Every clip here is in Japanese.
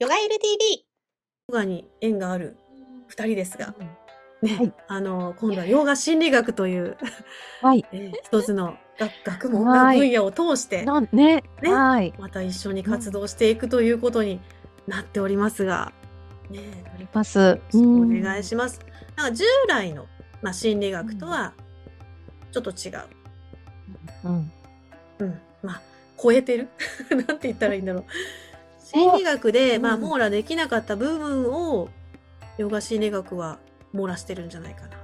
ヨガエル TV。ヨガに縁がある二人ですが、ね、はいあの、今度はヨガ心理学という、はい。えー一つの学 学問、はい分野を通して、ね。ねはい。また一緒に活動していくということになっておりますが、ね、あります。おうん願いします。なんか従来の、まあ、心理学とはちょっと違う。うん。うん。まあ、超えてる？なんて言ったらいいんだろう。心理学で、まあ、うん網羅できなかった部分を、ヨガ心理学は網羅してるんじゃないかな、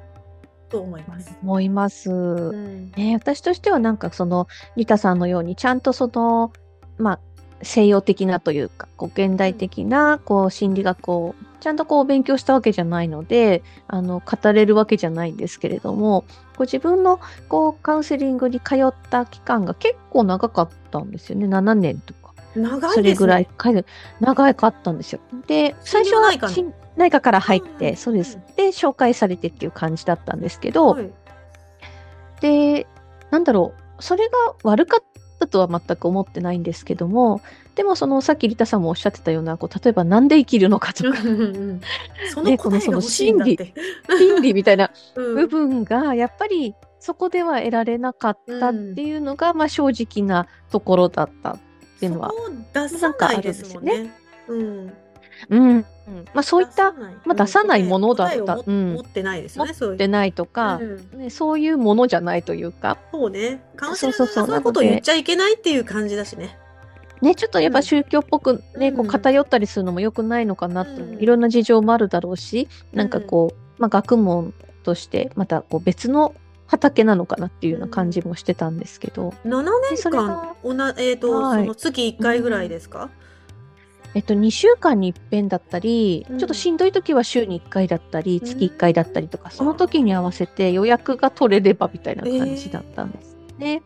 と思います。思います。うん。ね、私としてはなんかそのリタさんのようにちゃんとそのまあ西洋的なというかこう現代的なこう心理学をちゃんとこう勉強したわけじゃないのであの語れるわけじゃないんですけれどもこう自分のこうカウンセリングに通った期間が結構長かったんですよね7年とか長いですそれぐらいね。か長かったんですよ。で最初は心療内科から入って、うんそうですうん。で紹介されてっていう感じだったんですけど、はい。で、なんだろう、それが悪かったとは全く思ってないんですけども、でもそのさっきリタさんもおっしゃってたような、こう例えばなんで生きるのかとか、うんうんうん。そのねこのその答えが欲しいんだって。心理みたいなうん。部分がやっぱりそこでは得られなかったっていうのが、まあ正直なところだったっていうのは。出さないですもんね。うん。うん、まあそういった出さないまあ出さないものだった。うん。持ってないですよね。持ってないとか、うんね、そういうものじゃないというか、そうね。カウンセラーそういうこと言っちゃいけないっていう感じだしね。ね、ちょっとやっぱ宗教っぽくね、うん。こう偏ったりするのも良くないのかなと、うん。いろんな事情もあるだろうし、なんかこう、まあ、学問としてまたこう別の畑なのかなっていうような感じもしてたんですけど、7で年間、おなえっ、と、はい。その月1回ぐらいですか、えっと、2週間に一遍だったり、うん。ちょっとしんどい時は週に1回だったり、月1回だったりとか、その時に合わせて予約が取れればみたいな感じだったんですね。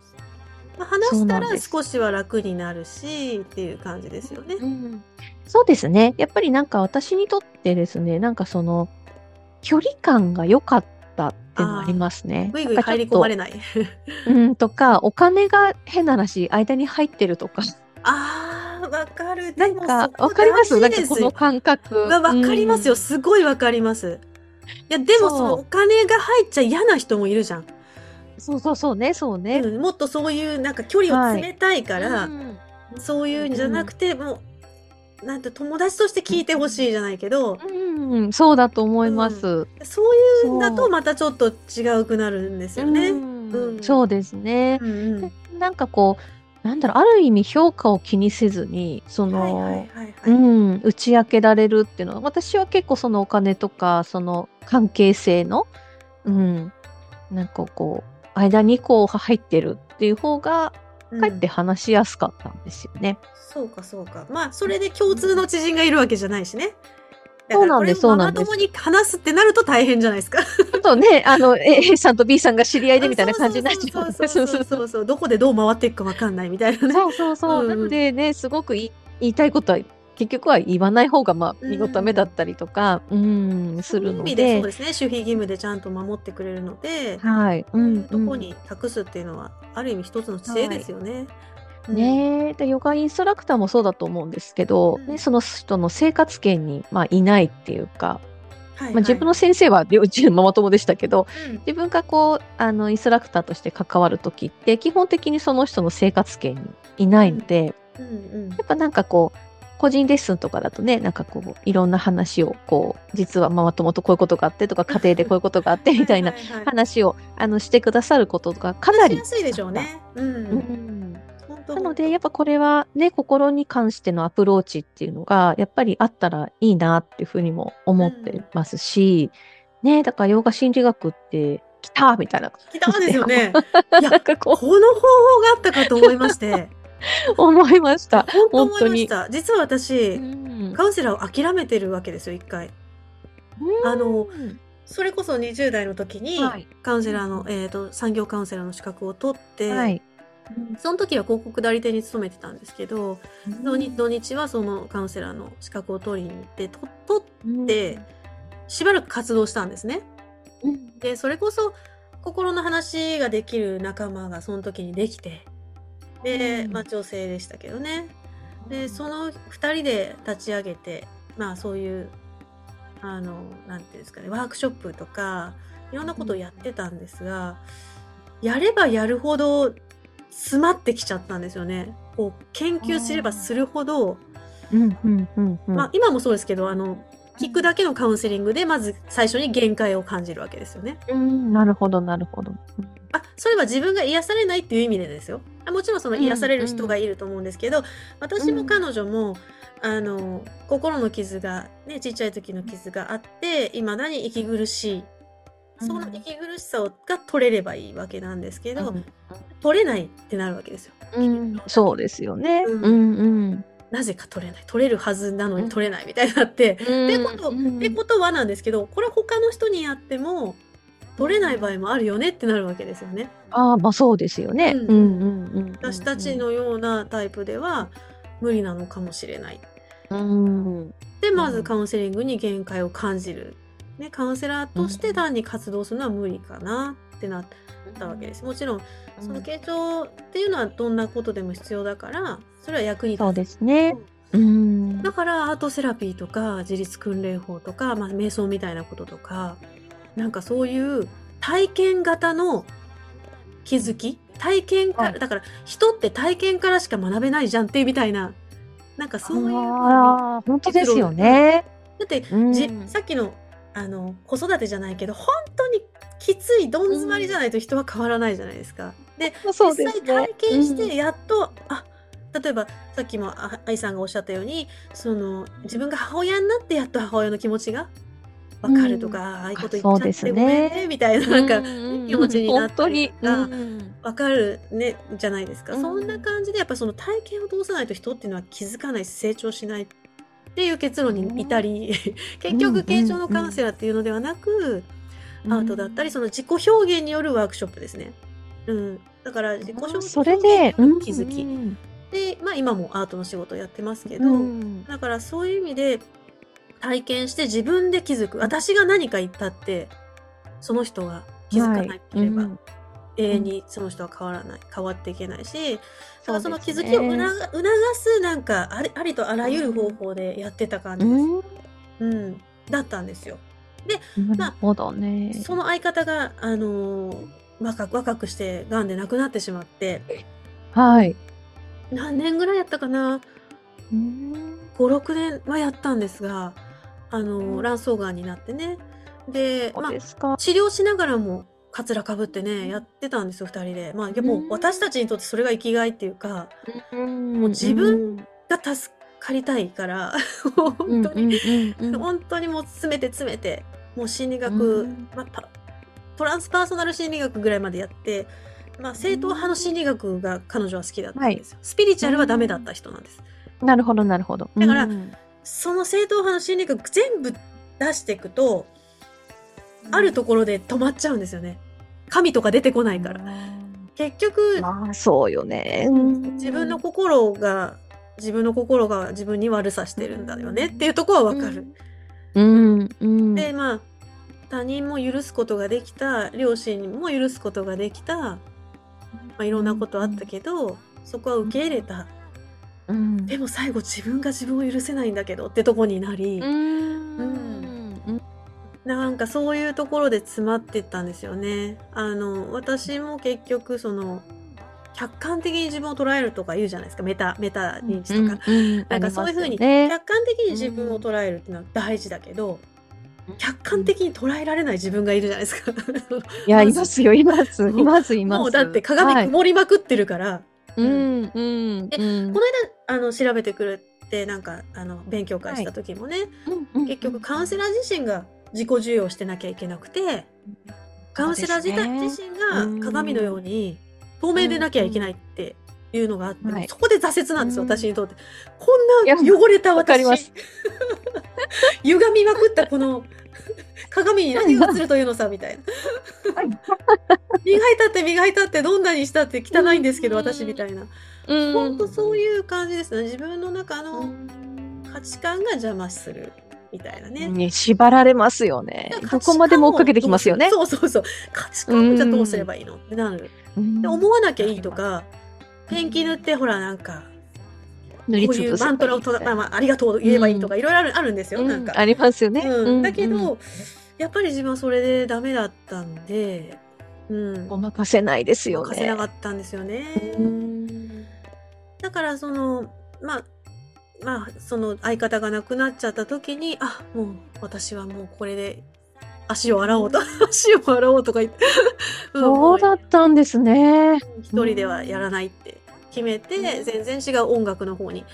まあ、話したら少しは楽になるしっていう感じですよね。うん。そうですね。やっぱりなんか私にとってですね、なんかその距離感が良かったっていうのはありますね。ぐいぐい入り込まれない。うん、とか、お金が変な話、間に入ってるとか、あー、わかる。なんか、わかります？大なんかこの感覚。わわかりますよ。うんすごいわかります。いや、でもそのお金が入っちゃ嫌な人もいるじゃん。そうそうそうね、そうね。うんもっとそういうなんか距離を詰めたいから、うんそういうんじゃなくて、もう、なんて友達として聞いてほしいじゃないけど、うん、そうだと思います。そういうんだとまたちょっと違うくなるんですよね。うんうんそうですね。うんうん。なんかこう、なんだろう、ある意味評価を気にせずに、その、はいはいはいはい。うん、打ち明けられるっていうのは、私は結構そのお金とか、その関係性の、うん、なんかこう、間にこう入ってるっていう方が、うんかえって話しやすかったんですよね。そうかそうか。まあ、それで共通の知人がいるわけじゃないしね。そうなんですそうなんです友に話すってなると大変じゃないですか。ちょっとね、あの、A さんと B さんが知り合いでみたいな感じになっちゃう。そうそうそうそうそう。どこでどう回っていくかわかんないみたいなね。そうそうそう。うんなのでね、すごく言いたいことは、結局は言わない方が、まあ、うん。身のためだったりとか、うん、するのそういう意味でそうで。ですね。守秘義務でちゃんと守ってくれるので、はい。う、んいうとこに託すっていうのは、ある意味一つの知恵ですよね。うんねえ。でヨガインストラクターもそうだと思うんですけど、うんね、その人の生活圏に、まあ、いないっていうか、はいはい。まあ、自分の先生は両親ママ友でしたけどうん。自分がこうあのインストラクターとして関わる時って基本的にその人の生活圏にいないので、うんうん。やっぱなんかこう個人レッスンとかだとねなんかこういろんな話をこう実はママ友とこういうことがあってとか家庭でこういうことがあって みたいなははは話をあのしてくださることがかなりしやすいでしょうね。うん。うん本当なので、やっぱこれはね、心に関してのアプローチっていうのが、やっぱりあったらいいなっていうふうにも思ってますし、ね、だからヨガ心理学って、来たみたいな。来たんですよね。い やなんかここの方法があったかと思いまして、う、思いました。本当に。実は私、うんカウンセラーを諦めてるわけですよ、一回。あのうんそれこそ20代の時に、はいカウンセラーの、えっ、と、産業カウンセラーの資格を取って、はい。その時は広告代理店に勤めてたんですけど、土日土日はそのカウンセラーの資格を取りに行って、と取って、しばらく活動したんですね。うんで、それこそ心の話ができる仲間がその時にできて、で、うんまあ女性でしたけどね。で、その2人で立ち上げて、まあそういう、あの、なんていうんですかね、ワークショップとか、いろんなことをやってたんですが、やればやるほど詰まってきちゃったんですよね。こう、研究すればするほど、うんうんうんうん。まあ今もそうですけど、あの、聞くだけのカウンセリングで、まず最初に限界を感じるわけですよね。うん、なるほどなるほど。あ、それは自分が癒されないっていう意味でですよ。あもちろんその癒される人がいると思うんですけど、私も彼女も、あの、心の傷が、ね、ちっちゃい時の傷があって、未だに息苦しい。その息苦しさをが取れればいいわけなんですけど、取れないってなるわけですよ。うん、そうですよね。うんうんうん。なぜか取れない。取れるはずなのに取れないみたいになって、ってこと、ってことはなんですけど、これ他の人にやっても、取れない場合もあるよねってなるわけですよね。ああ、まあそうですよね。うんうんうんうん。私たちのようなタイプでは無理なのかもしれない。うん。で、まずカウンセリングに限界を感じる。ね、カウンセラーとして単に活動するのは無理かなってなったわけです。もちろん、その傾聴っていうのはどんなことでも必要だから、それは役に立つ。そうですね。うん。だからアートセラピーとか自立訓練法とか、まあ、瞑想みたいなこととかなんかそういう体験型の気づき体験から、はいだから人って体験からしか学べないじゃんってみたいななんかそういうああ、本当ですよね。だって、うんじさっきのあの子育てじゃないけど本当にきついどん詰まりじゃないと人は変わらないじゃないですか。でそうです実際ね体。験してやっと、あ例えばさっきもあ愛さんがおっしゃったようにその自分が母親になってやっと母親の気持ちが分かるとか、ああいうこと言っちゃってごめんねみたいななんかうん。気持ちになったりとか本当に。うん。分かるねじゃないですか、うん。そんな感じでやっぱその体験を通さないと人っていうのは気づかないし成長しないっていう結論に至り、結局傾聴のカウンセラーっていうのではなく、アートだったりその自己表現によるワークショップですね。うん、だから自己表現それで、による気づき、うん。で、まあ、今もアートの仕事をやってますけど、うん。だからそういう意味で体験して自分で気づく。私が何か言ったってその人が気づかなければ、はい。うん。永遠にその人は変わらない。変わっていけないしだからその気づきを促促すなんかありありとあらゆる方法でやってた感じです、うん。うん。だったんですよ。なるほどね。その相方が、あのー若く若くして癌で亡くなってしまってはい。何年ぐらいやったかな？うん。56年はやったんですが、あの卵巣がんになってね。で、まあ。治療しながらもカツラかぶってねやってたんですよ2人で。まあでもうん私たちにとってそれが生きがいっていうかもう自分が助かりたいから 本当に、に本当にもう詰めて詰めてもう心理学、うん。まあ、パトランスパーソナル心理学ぐらいまでやって、まあ、正統派の心理学が彼女は好きだったんですよ、スピリチュアルはダメだった人なんです、なるほど、なるほど。だからうん。その正統派の心理学全部出していくと、あるところで止まっちゃうんですよね。神とか出てこないから、結局まあ、そうよね。自分の心が自分の心が自分に悪さしてるんだよねっていうところはわかる、うん、うん。でまあ他人も許すことができた両親も許すことができた、まあ、いろんなことあったけど、そこは受け入れた。うん、でも最後自分が自分を許せないんだけどってとこになり、うん。なんかそういうところで詰まってったんですよね。あの私も結局その客観的に自分を捉えるとか言うじゃないですか。メタメタ認知とか、うん、なんかそういうふうにね。客観的に自分を捉えるっていうのは大事だけど、客観的に捉えられない自分がいるじゃないですか。いや、いますよ、います、います、います。もうだって鏡はい。曇りまくってるから、うん、うん。でうん。この間あの調べてくれてなんかあの勉強会した時もね、うん結局カウンセラー自身が自己授与してなきゃいけなくてカウンセラー自体、ね自身が鏡のように透明でなきゃいけないっていうのがあって、はい。そこで挫折なんですよ、うん。私にとって。こんな汚れたわかり私ます 歪みまくったこの鏡に何が映るというのさみたいな。磨いたって磨いたってどんなにしたって汚いんですけど、うん私みたいな。うん。本当そういう感じですね。自分の中うのん。価値観が邪魔するみたいなね、ね縛られますよね。どこまでも追っかけてきますよね。そうそうそう。価値観をじゃあどうすればいいの？ってなるで思わなきゃいいとかペンキ塗ってほらなんかこういうマントラをと、あまあ、ありがとう言えばいいとか、いろいろあるあるんですよ、なんか。うんありますよね。うん、だけうんうんど、やっぱり自分はそれでダメだったんで、うん、ごまかせないですよね。任せなかったんですよね。うんだからそのまあまあその相方が亡くなっちゃった時にあもう私はもうこれで足を洗おうと 足を洗おうとか言って うんそうだったんですね。一人ではやらないって決めて、全然違う音楽の方に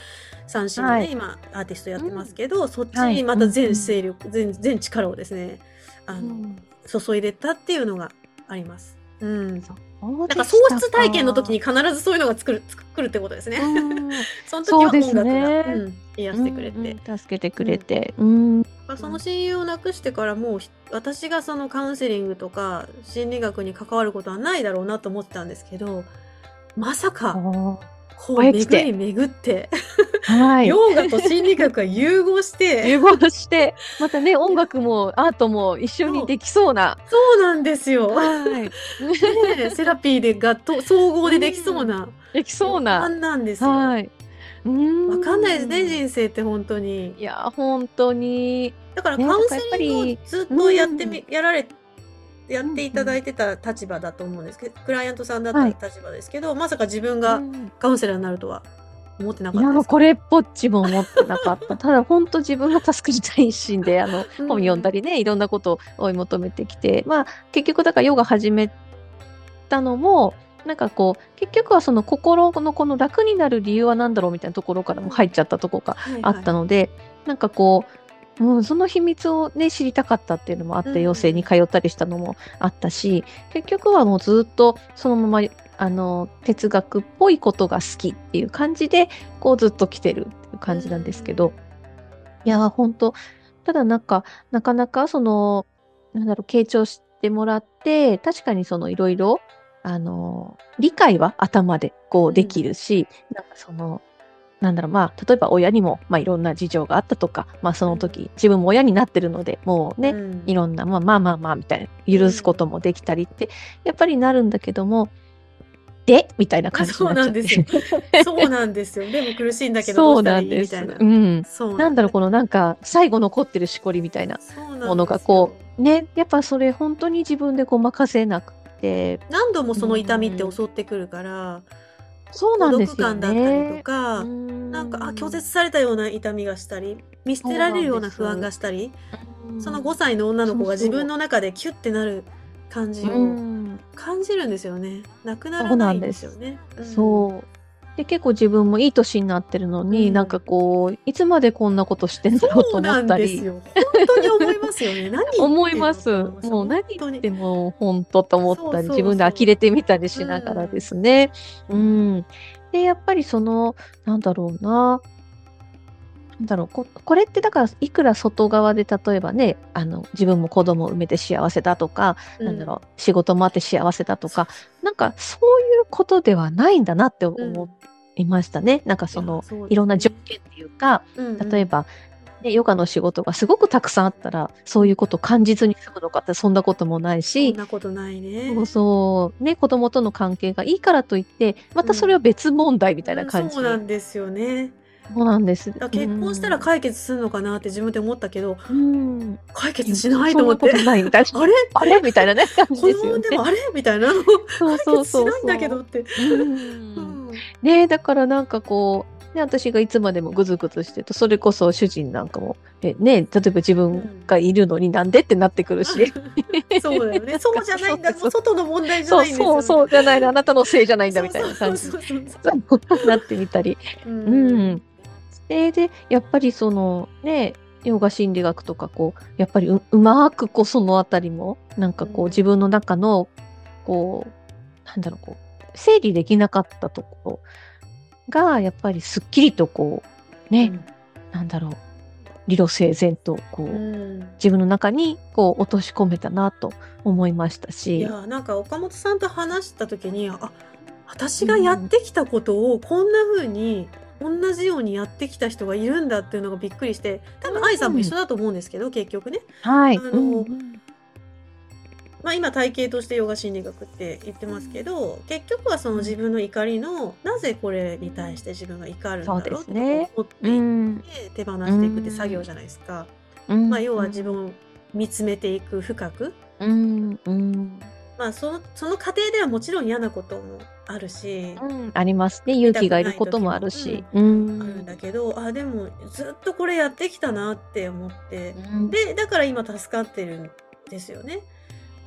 三振で、はい今アーティストやってますけど、そっちはいにまた全勢力、全全力をですねあの、注いでたっていうのがあります。うん、そうでしただから喪失体験の時に必ずそういうのが作る作るってことですね。うんその時は音楽が、ねうん、癒してくれて、うんうん助けてくれて。うんまあその親友を亡くしてからもうひ私がそのカウンセリングとか心理学に関わることはないだろうなと思ってたんですけどまさかこう巡り巡って、はい。ヨガと心理学が融合して融合して、またね、音楽もアートも一緒にできそうな。そうなんですよ。はい。ねえセラピーでがと総合でできそうなできそう予な。感なんですよ。はい。うんわかんないですね人生って本当に。いや、本当に。だからねカウンセリングをずっとやってみ、やられやっていただいてた立場だと思うんですけど、クライアントさんだった立場ですけど、まさか自分がうんカウンセラーになるとは思ってないかったです。これっぽっちも思ってなかった。ただ、本当自分が助かりたい一心で、あの、うん本読んだりね、いろんなことを追い求めてきて、まあ、結局、だからヨガ始めたのも、なんかこう、結局はその心のこの楽になる理由は何だろうみたいなところからも入っちゃったところがはい。あったので、なんかこう、うん、その秘密をね、知りたかったっていうのもあって、うん養成に通ったりしたのもあったし、結局はもうずっとそのまま、あの、哲学っぽいことが好きっていう感じで、こうずっと来てるっていう感じなんですけど、いやー、ほんと、ただなんか、なかなかその、なんだろう、傾聴してもらって、確かにそのいろいろ、あの、理解は頭でこうできるし、なんかその、なんだろう、まあ、例えば親にも、まあいろんな事情があったとか、まあその時、自分も親になってるので、もうね、うんいろんな、まあまあまあまあ、みたいな、許すこともできたりって、やっぱりなるんだけども、で？みたいな感じ。そうなんですよ そうなんですよ。でも苦しいんだけどそうないんです。い？みたいな。うん。そうなんだろう、こののなんか、最後残ってるしこりみたいなものがこう、ね、やっぱそれ本当に自分でこう任せなくて、何度もその痛みって襲ってくるから、そうなん孤ですよ独感だったりとね。か、なんかあ拒絶されたような痛みがしたり見捨てられるような不安がしたりその5歳の女の子が自分の中でキュッてなる感じをうん、感じるんですよね。なくならないんですよね。うんそう。で、結構自分もいい年になってるのに、うんなんかこう、いつまでこんなことしてんだろうと思ったり。本当に思いますよね。何思います。もう何言っても本当と思ったり、自分で呆れてみたりしながらですね。うん。で、やっぱりその、なんだろうな。なんだろうここれってだからいくら外側で例えばねあの自分も子供を産めて幸せだとか、なんだろう仕事もあって幸せだとかなんかそういうことではないんだなって思いましたね。なんかそのいろんな条件っていうか例えば、ば、ね、ヨガの仕事がすごくたくさんあったらそういうことを感じずに済むのかってそんなこともないそしんなことないね。そうそう。ね子供との関係がいいからといってまたそれは別問題みたいな感じ、そうなんですよね。そうなんです。結婚したら解決するのかなって自分で思ったけど、うん、解決しないと思って。あれ？あれ？みたいなね、感じ子ですよね。供でもあれ？みたいな。そうそうそう。解決しないんだけどって。ねだからなんかこう、ね、私がいつまでもぐずぐずしてると、それこそ主人なんかも、えね、例えば自分がいるのになんでってなってくるし。そうだよね。そうじゃないんだ。そうもう外の問題じゃないんですよ、そうそうじゃないの、あなたのせいじゃないんだみたいな感じに なってみたり。ううんん。で、で、やっぱりそのね、ヨガ心理学とかこう、やっぱりううまくこうそのあたりも、なんかこううん。自分の中の、こう、なんだろう、こう、整理できなかったところが、やっぱりすっきりとこう、ね、なんだろう、理路整然と、こう、うん。自分の中にこう落とし込めたなと思いましたいし、やなんか岡本さんと話した時にあ私がやってきたことをこんな風に同じようにやってきた人がいるんだっていうのがびっくりして多分愛さんも一緒だと思うんですけど、結局ね。はい。あのうんまあ、今体系としてヨガ心理学って言ってますけど結局はその自分の怒りのなぜこれに対して自分が怒るんだろうって思っていって手放していくって作業じゃないですか。まあ、要は自分を見つめていく深く。うん。うんまあそのその過程ではもちろん嫌なこともあるし、うん、ありますね。勇気がいることもあるし、うん、あるん。だけどあでもずっとこれやってきたなって思って、うん、でだから今助かってるんですよね。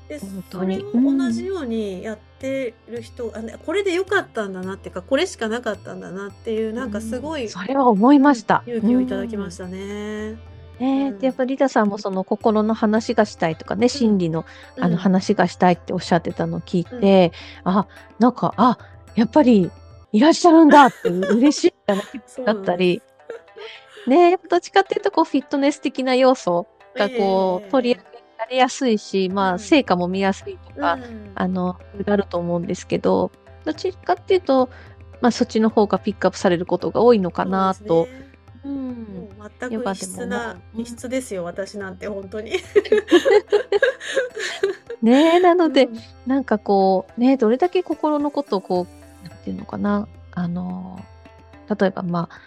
でそれを同じようにやってる人、うん、あこれでよかったんだなっていうかこれしかなかったんだなっていうなんかすごい、それは思いました。勇気をいただきましたね。えー、やっぱりリタさんもその心の話がしたいとかね、心理のあの話がしたいっておっしゃってたのを聞いて、うん、あ、なんか、あ、やっぱりいらっしゃるんだって嬉しいだ ったり、ね、どっちかっていうとこうフィットネス的な要素がこう、えー、取り上げられやすいし、まあ成果も見やすいとか、うん、あの、あると思うんですけど、どっちかっていうと、まあそっちの方がピックアップされることが多いのかなと。うん、全く異質な異質ですよ、私なんて本当に。ねえなので、うん、なんかこうねどれだけ心のことをこうなんていうのかなあの例えばまあ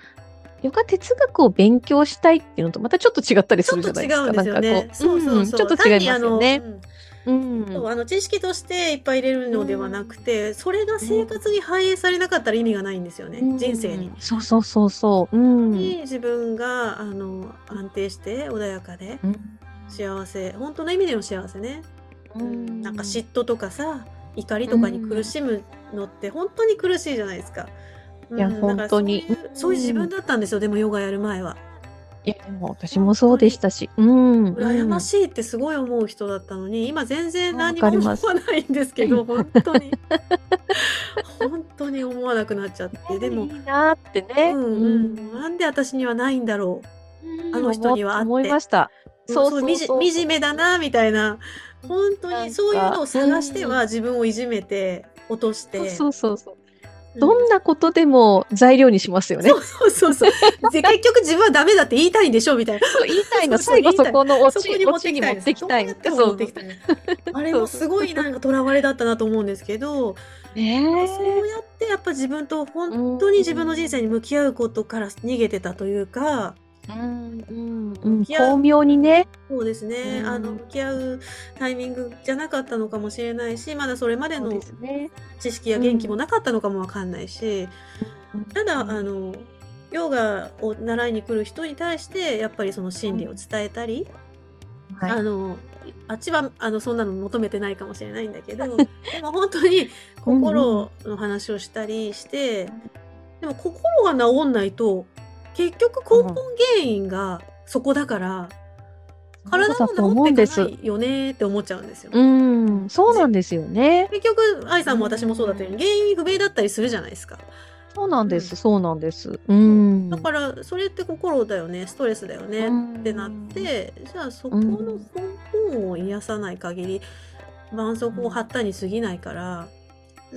ヨガ哲学を勉強したいっていうのとまたちょっと違ったりするじゃないですか。ちょっと違うんですよね。そうそうそう。ちょっと違いますよね。うん、そうあの知識としていっぱい入れるのではなくて、それが生活に反映されなかったら意味がないんですよね、人生に。そうそうそうそう。うん、に自分があの安定して穏やかで、幸せ本当の意味での幸せね、うん、なんか嫉妬とかさ怒りとかに苦しむのって本当に苦しいじゃないですか。いや、本当に。そういう自分だったんですよ、でもヨガやる前は。いや、でも私もそうでしたし。うん。羨ましいってすごい思う人だったのに、今全然何も思わないんですけど、本当に。本当に思わなくなっちゃって。でも。いいなってね。うんうん。なんで私にはないんだろう。あの人にはあって。思いました。そうそうそう惨めだな、みたいな。本当にそういうのを探しては自分をいじめて落として。そうそうそう。どんなことでも材料にしますよね。そうそうそうそう。で結局自分はダメだって言いたいんでしょみたいな。言いたいの、最後そこのオチに持ってきたい。そうあれもすごいなんか囚われだったなと思うんですけど、ね、そうやってやっぱ自分と本当に自分の人生に向き合うことから逃げてたというか、うんうんうん、巧妙にね。そうですね、うん、あの向き合うタイミングじゃなかったのかもしれないしまだそれまでの知識や元気もなかったのかもわかんないし、うん、ただあのヨガを習いに来る人に対してやっぱりその真理を伝えたり、はい、あのあっちはあのそんなの求めてないかもしれないんだけど でも本当に心の話をしたりして、でも心が治んないと結局根本原因がそこだから、体も治ってないよねって思っちゃうんですよ。うん、そうなんですよね。結局、愛さんも私もそうだったように、原因不明だったりするじゃないですか。そうなんです、うん、そうなんです。うん。だから、それって心だよね、ストレスだよねってなって、じゃあそこの根本を癒さない限り、絆創膏を貼ったに過ぎないから。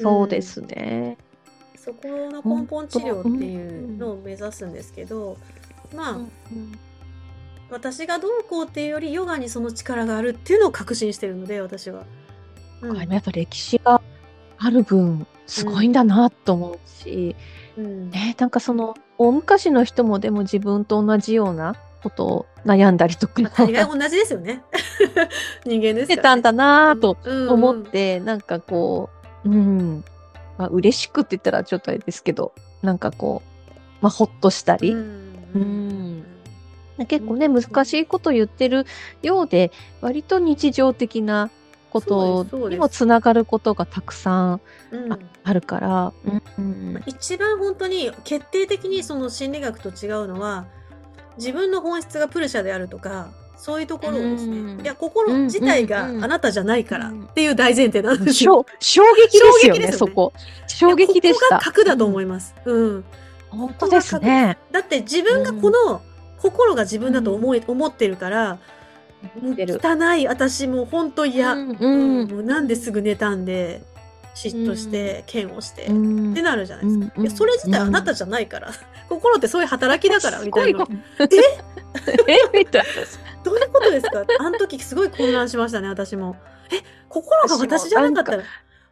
そうですね。そこの根本治療っていうのを目指すんですけど、まあ、私がどうこうっていうよりヨガにその力があるっていうのを確信してるので私は。うん、やっぱ歴史がある分すごいんだなと思うし、うん、ね、なんかその大昔の人もでも自分と同じようなことを悩んだりとか。大概同じですよね。人間ですね。たんだなと思って、うんうん、なんかこう、うん、まあ、嬉しくって言ったらちょっとあれですけど、なんかこう、まあ、ほっとしたり、うん、結構ね、難しいこと言ってるようで、割と日常的なことにもつながることがたくさん。あるから、うん、一番本当に決定的にその心理学と違うのは自分の本質がプルシャであるとかそういうところをですね、うん、いや心自体があなたじゃないからっていう大前提なんですよ。衝撃ですよね、そこ。衝撃でした。ここが核だと思います。うん。本当ですね。だって自分がこの心が自分だと思い、思ってるから、汚い私も本当嫌、うんなんですぐ寝たんで嫉妬して嫌悪して、うん、ってなるじゃないですか、それ自体あなたじゃないから、心ってそういう働きだからみたいな。え？えみたいなどういうことですか？あの時すごい混乱しましたね私もえ心が私じゃなかった？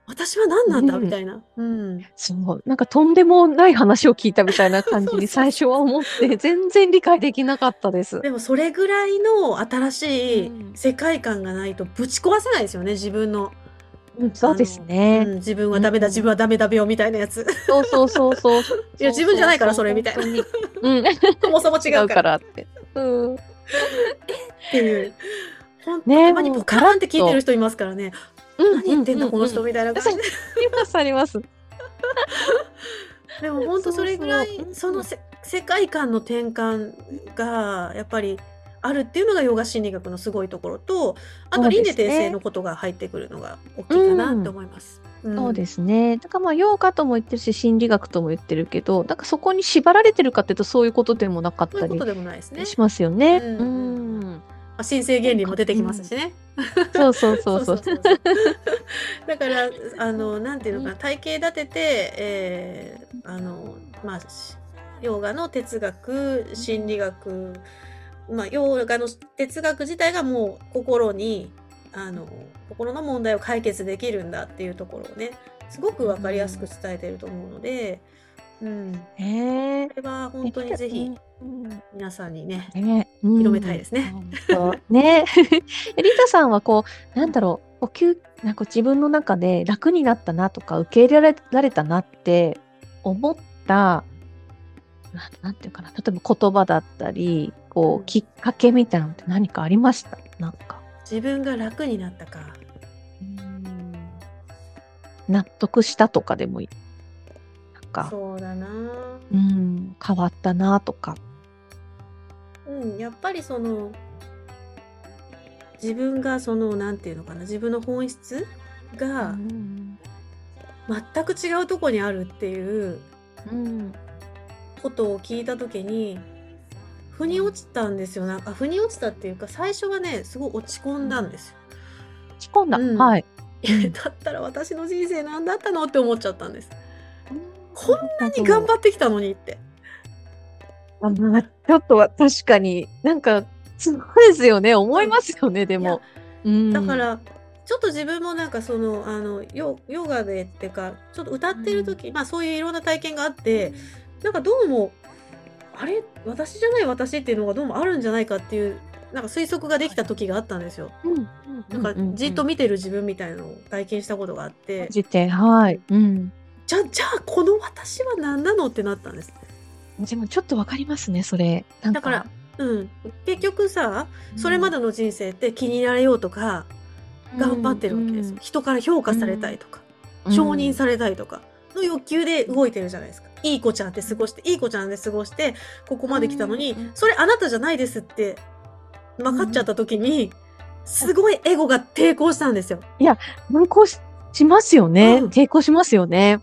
私ら、私は何なんだ？うんみたいな。うん。そう、なんかとんでもない話を聞いたみたいな 感じに最初は思って、全然理解できなかったです。でもそれぐらいの新しいうん世界観がないとぶち壊せないですよね、自分の。うんそうですうん、ね。自分はダメだ、うん自分はダメだ病みたいなやつ。そうそうそうそう。いや自分じゃないからそれみたいな。うん。そもそも違違うからって。うん。っていう。ほんとねたまにポカーンって聞いてる人いますからね。うん何言ってんだ、この人うんみたいな感じで。あります、あります。でも本当それぐらいそのせ世界観の転換がやっぱりあるっていうのがヨガ心理学のすごいところとあと輪廻転生のことが入ってくるのが大きいかなって思います。んそうですね。だからまあ、ヨガとも言ってるし、心理学とも言ってるけど、なんかそこに縛られてるかっていうと、そういうことでもなかったりそういうことでもないですね。しますよね。うんうん。まあ、新生原理も出てきますしね。そうそうそうそう。だからあのなんていうのかな体系立てて、えーあのまあしヨガの哲学心理学まあヨガの哲学自体がもう心にあの心の問題を解決できるんだっていうところをねすごくわかりやすく伝えてると思うので、うん、へえこれは本当にぜひうん皆さんにねね、広めたいですね。そうね。リタさんはこう、なんだろう、こう急なんか自分の中で楽になったなとか、受け入れられられたなって思った、ななんていうかな、例えば言葉だったり、こうんう、きっかけみたいなのって何かありました？なんか。自分が楽になったか。納得したとかでもいい。なんか、そうだな。うん、変わったなとか。うん、やっぱりその自分がそのなんていうのかな自分の本質がうん。全く違うとこにあるっていううん。ことを聞いた時に腑に落ちたんですよなんか腑に落ちたっていうか最初はねすごい落ち込んだんですよ。仕込んだ。うんはい。え だったら私の人生何だったのって思っちゃったんです。こんな何頑張ってきたのにって。あまあ、ちょっとは確かに、なんか、そうですよね。思いますよね、でも。うんだか、らちょっと自分もなんかそのあのヨヨガでってかちょっと歌ってる時、まあそういういろんな体験があってなんかどうもあれ？私じゃない私っていうのがどうもあるんじゃないかっていうなんか推測ができた時があったんですよ。うんなんかじっと見てる自分みたいなのを体験したことがあって、はい。うん。じゃじゃあこの私は何なのってなったんです。でもちょっとわかりますね、それ。なんかだから、うん、結局さそれまででの人生って気に入られようとか頑張ってるわけですよ。人から評価されたいとか。承認されたいとかの欲求で動いてるじゃないですか。いい子ちゃんって過ごして、いい子ちゃんで過ごして、ここまで来たのに、うんそれあなたじゃないですって分かっちゃった時に、すごいエゴが抵抗したんですよ。反抗ししますよね、うん抵抗しますよね。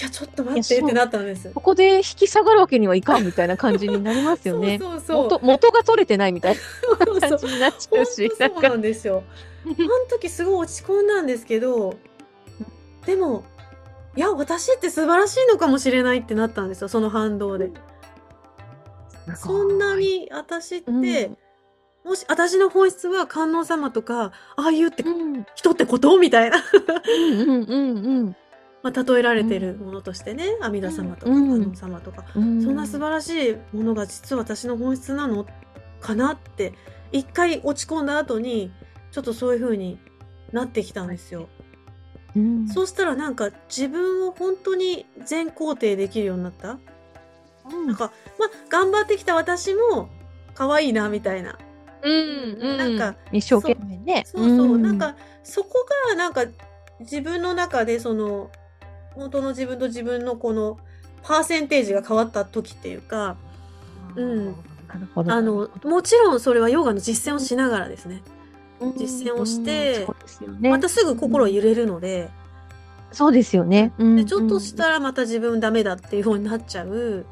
いや、ちょっと待っいやそうてってなったんです。ここで引き下がるわけにはいかんみたいな感じになりますよね。そうそうそう。元元が取れてないみたいそうそうな感じになっちゃうし、なんか本当そうなんですよ。あの時すごい落ち込んだんですけど、でも、いや、私って素晴らしいのかもしれないってなったんですよ、その反動で。そんなに私って、うん。もし私の本質は観音様とか、ああいうってうん。人ってこと？みたいな、うんうんうん まあ、例えられてるものとしてね、阿弥陀様とかうん。観音様とか、うん。そんな素晴らしいものが実は私の本質なのかなって、一回落ち込んだ後に、ちょっとそういう風になってきたんですよ。うんそうしたらなんか自分を本当に全肯定できるようになった？うんなんか、まあ、頑張ってきた私も可愛いな、みたいな。うんうんなんか一生懸命ね。そうそう、んなんかそこがなんか自分の中でその本当の自分と自分のこのパーセンテージが変わった時っていうか、うん。あのもちろんそれはヨガの実践をしながらですね。うん実践をしてね。またすぐ心揺れるので、そうですよね。でちょっとしたらまた自分ダメだっていう風になっちゃう、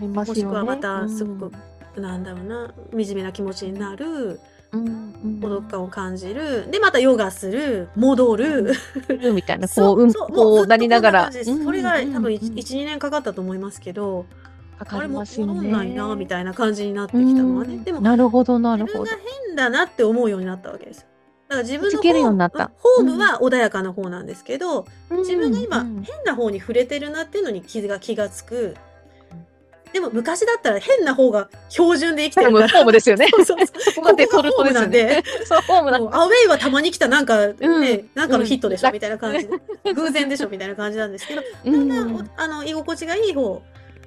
ね。もしくはまたすごくなんだろうな惨めな気持ちになる孤独感を感じるでまたヨガする戻る。うんみたいな、そこう、うん、こうなりながら。それが多分うんうんうん12年かかったと思いますけど、かかりあれもますよね。戻んないなみたいな感じになってきたのはね、うんでもなるほど、なるほど自分が。変だなって思うようになったわけですよ。だから自分のホームは穏やかな方なんですけど、自分が今、うん変な方に触れてるなっていうのに気が気がつく。でも昔だったら変な方が標準で生きてるから。ホームですよね。そうそうそう。そこがデフォルトで。そう、ホームなんもうアウェイはたまに来たなんかね、うんなんかのヒットでしょ、うんみたいな感じで。偶然でしょみたいな感じなんですけど、うだんだんあの居心地がいい方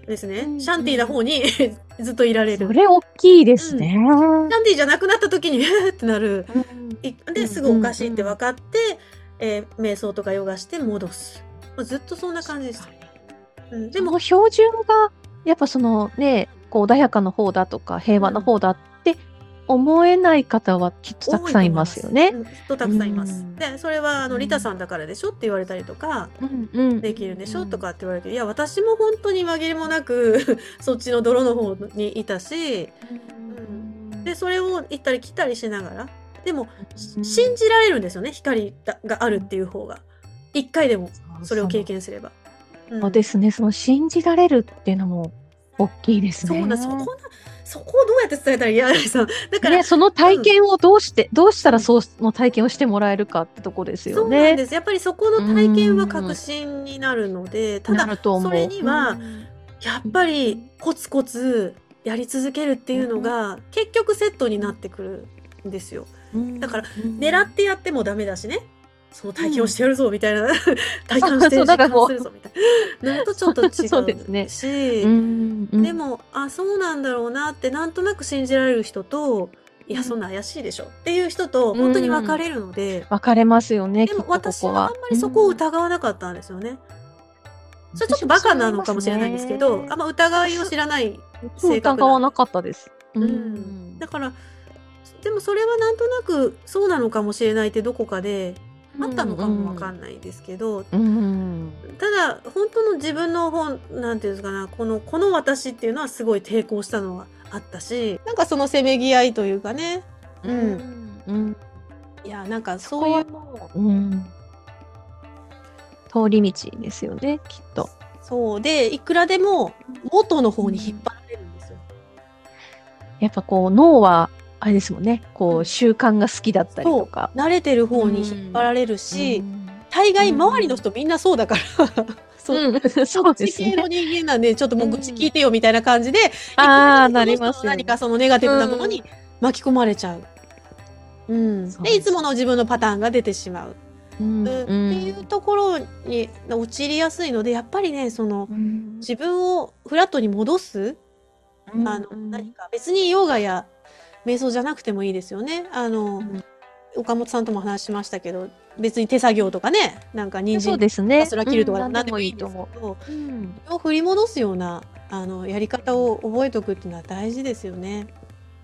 ですね。うんシャンティーな方に ずっといられる。それ大きいですね。シャンティーじゃなくなった時に、えーってなる。うんいですぐおかしいって分かって、えー瞑想とかヨガして戻す。ずっとそんな感じでした。うん、でも、標準が、やっぱそのね、こう穏やかな方だとか平和な方だって思えない方はきっとたくさんいますよね。うんきっとたくさんいます。うんで、それはあのうんリタさんだからでしょって言われたりとか、うんうんできるんでしょとかって言われるけど、いや、私も本当に紛れもなく そっちの泥の方にいたし、で、それを行ったり来たりしながら、でも、うん信じられるんですよね、光があるっていう方が。一回でもそれを経験すれば。うんそうですね。その信じられるっていうのも大きいですね。そうなんそこな、そこをどうやって伝えたらいい？や、さん。だから、ね、その体験をどうして、どうしたらそうの体験をしてもらえるかってとこですよそうなんね。です。やっぱりそこの体験は確信になるので、ただ。それにはうんやっぱりコツコツやり続けるっていうのが、結局セットになってくるんですよ。だから、狙ってやってもダメだしね。その体験をしてやるぞ、みたいな。体感して実感するぞ、みたいな。のとちょっと違うし。そうですねしうんうんでも、あ、そうなんだろうなって、なんとなく信じられる人と、いや、うんそんな怪しいでしょっていう人と、本当に分かれるので、分かれますよね、でも。私はあんまりそこを疑わなかったんですよね。それちょっとバカなのかもしれないんですけど、あんま疑いを知らない性格疑わなかったです。うんだから、でもそれはなんとなくそうなのかもしれないってどこかであったのかもわかんないですけど、うん。ただ本当の自分の本なんていうんですかなこのこの私っていうのはすごい抵抗したのはあったしなんかそのせめぎ合いというかねうんうん。いやなんかそそういう。通り道ですよね、きっと。そうでいくらでも元の方に引っ張られるんですよ。やっぱこう、脳は、あれですもんね、こう、習慣が好きだったりとか。慣れてる方に引っ張られるし、うん。大概周りの人みんなそうだから、そう。うん、そうです地形のね。人間なんでちょっともう愚痴聞いてよみたいな感じで、ああ、いくらなりますよね何かそのネガティブなものに巻き込まれちゃう。うん、です。でいつもの自分のパターンが出てしまう、うん。っていうところに陥りやすいのでやっぱりねそのうん。自分をフラットに戻す、あの何か別にヨガや瞑想じゃなくてもいいですよね。あの、ん岡本さんとも話しましたけど別に手作業とかねなんか人参ですら切るとかうん何でもいいと思う。うんを振り戻すようなあのやり方を覚えておくっていうのは大事ですよね。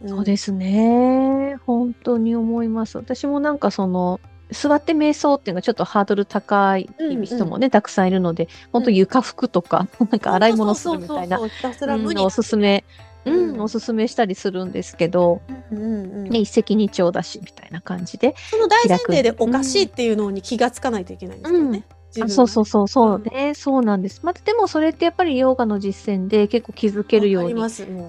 んそうですね。本当に思います。私もなんかその、座って瞑想っていうのがちょっとハードル高いうんうん人もね、たくさんいるので、本当床拭くとか、なんか洗い物するみたいな、ひたすら無にうんおすすめ、ううんん、おすすめしたりするんですけど、うんうんうんね、一石二鳥だし、みたいな感じで。その大前提でおかしいっていうのに気がつかないといけないんですよね。あそうそうそう、そうね、そうなんです。またでもそれってやっぱりヨガの実践で結構気づけるように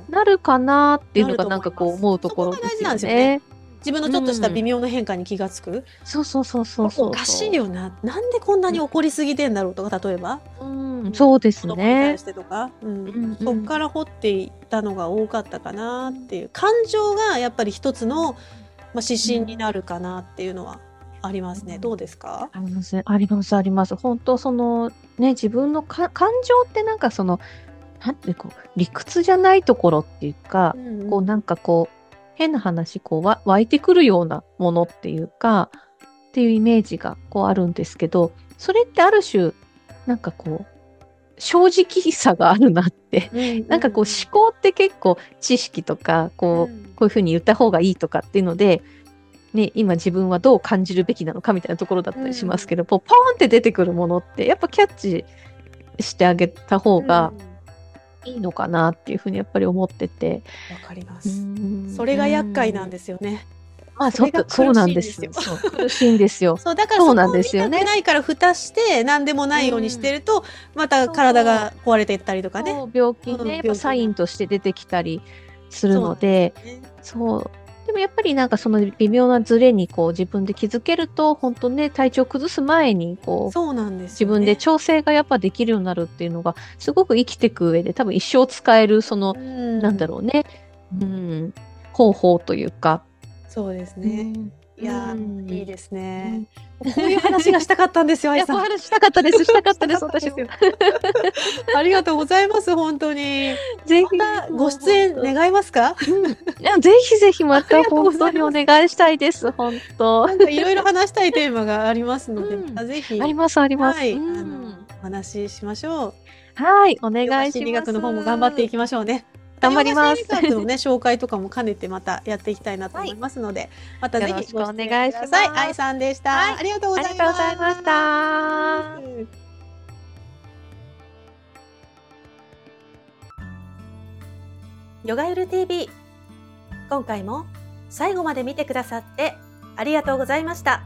なるかなっていうのがななんかこう思うところですよね。自分のちょっとした微妙な変化に気がつく？そうそうそうそうそう。おかしいよな。なんでこんなに怒りすぎてんだろうとか、例えば？うん、そうですね対し。てとか、うんうんそっから掘っていったのが多かったかなっていう感情がやっぱり一つの、まあ、指針になるかなっていうのはありますね。うんどうですか、あります、あります、あります。本当その、ね、自分のか感情ってなんかその、なんてこう、理屈じゃないところっていうか、こうなんかこう、変な話、こうわ湧いてくるようなものっていうか、っていうイメージがこうあるんですけど、それってある種、なんかこう、正直さがあるなって。うんなんかこう思考って結構知識とか、こう、うん。こういうふうに言った方がいいとかっていうので、ね、今自分はどう感じるべきなのかみたいなところだったりしますけど、こうポーンって出てくるものって、やっぱキャッチしてあげた方がうんいいのかなっていうふうにやっぱり思ってて。わかります。それが厄介なんですよね。まあ、そうそうなんですよ。苦しいんですよ。そう だからそそうなんですよねないから蓋して何でもないようにしてると、また体が壊れていったりとかね。病気うんね、やっぱサインとして出てきたりするので、そう。でもやっぱりなんかその微妙なズレにこう自分で気づけると、本当ね、体調崩す前にこう、そうなんですね。分で調整がやっぱできるようになるっていうのが、すごく生きていく上で多分一生使える、その、うんなんだろうね、うん、方法というか。そうですうね。んいやいいですね。こういう話がしたかったんですよ、愛さん。小春したかったです、したかったです、私も。ありがとうございます、本当に。ぜまたご出演願いますか？ぜひぜひまた本当にお願いしたいです、本当。なんかいろいろ話したいテーマがありますので、ぜひ、あります、あります。お話ししましょう。はい、お願いします。心理学の方も頑張っていきましょうね。頑張ります。のね、紹介とかも兼ねてまたやっていきたいなと思いますので、またぜひよろしくお願いします。愛さんでした。はい。ありがとうございました。ヨガゆる TV 今回も最後まで見てくださってありがとうございました。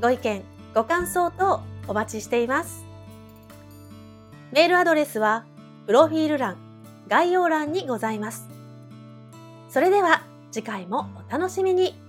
ご意見ご感想等お待ちしています。メールアドレスはプロフィール欄概要欄にございます。それでは次回もお楽しみに。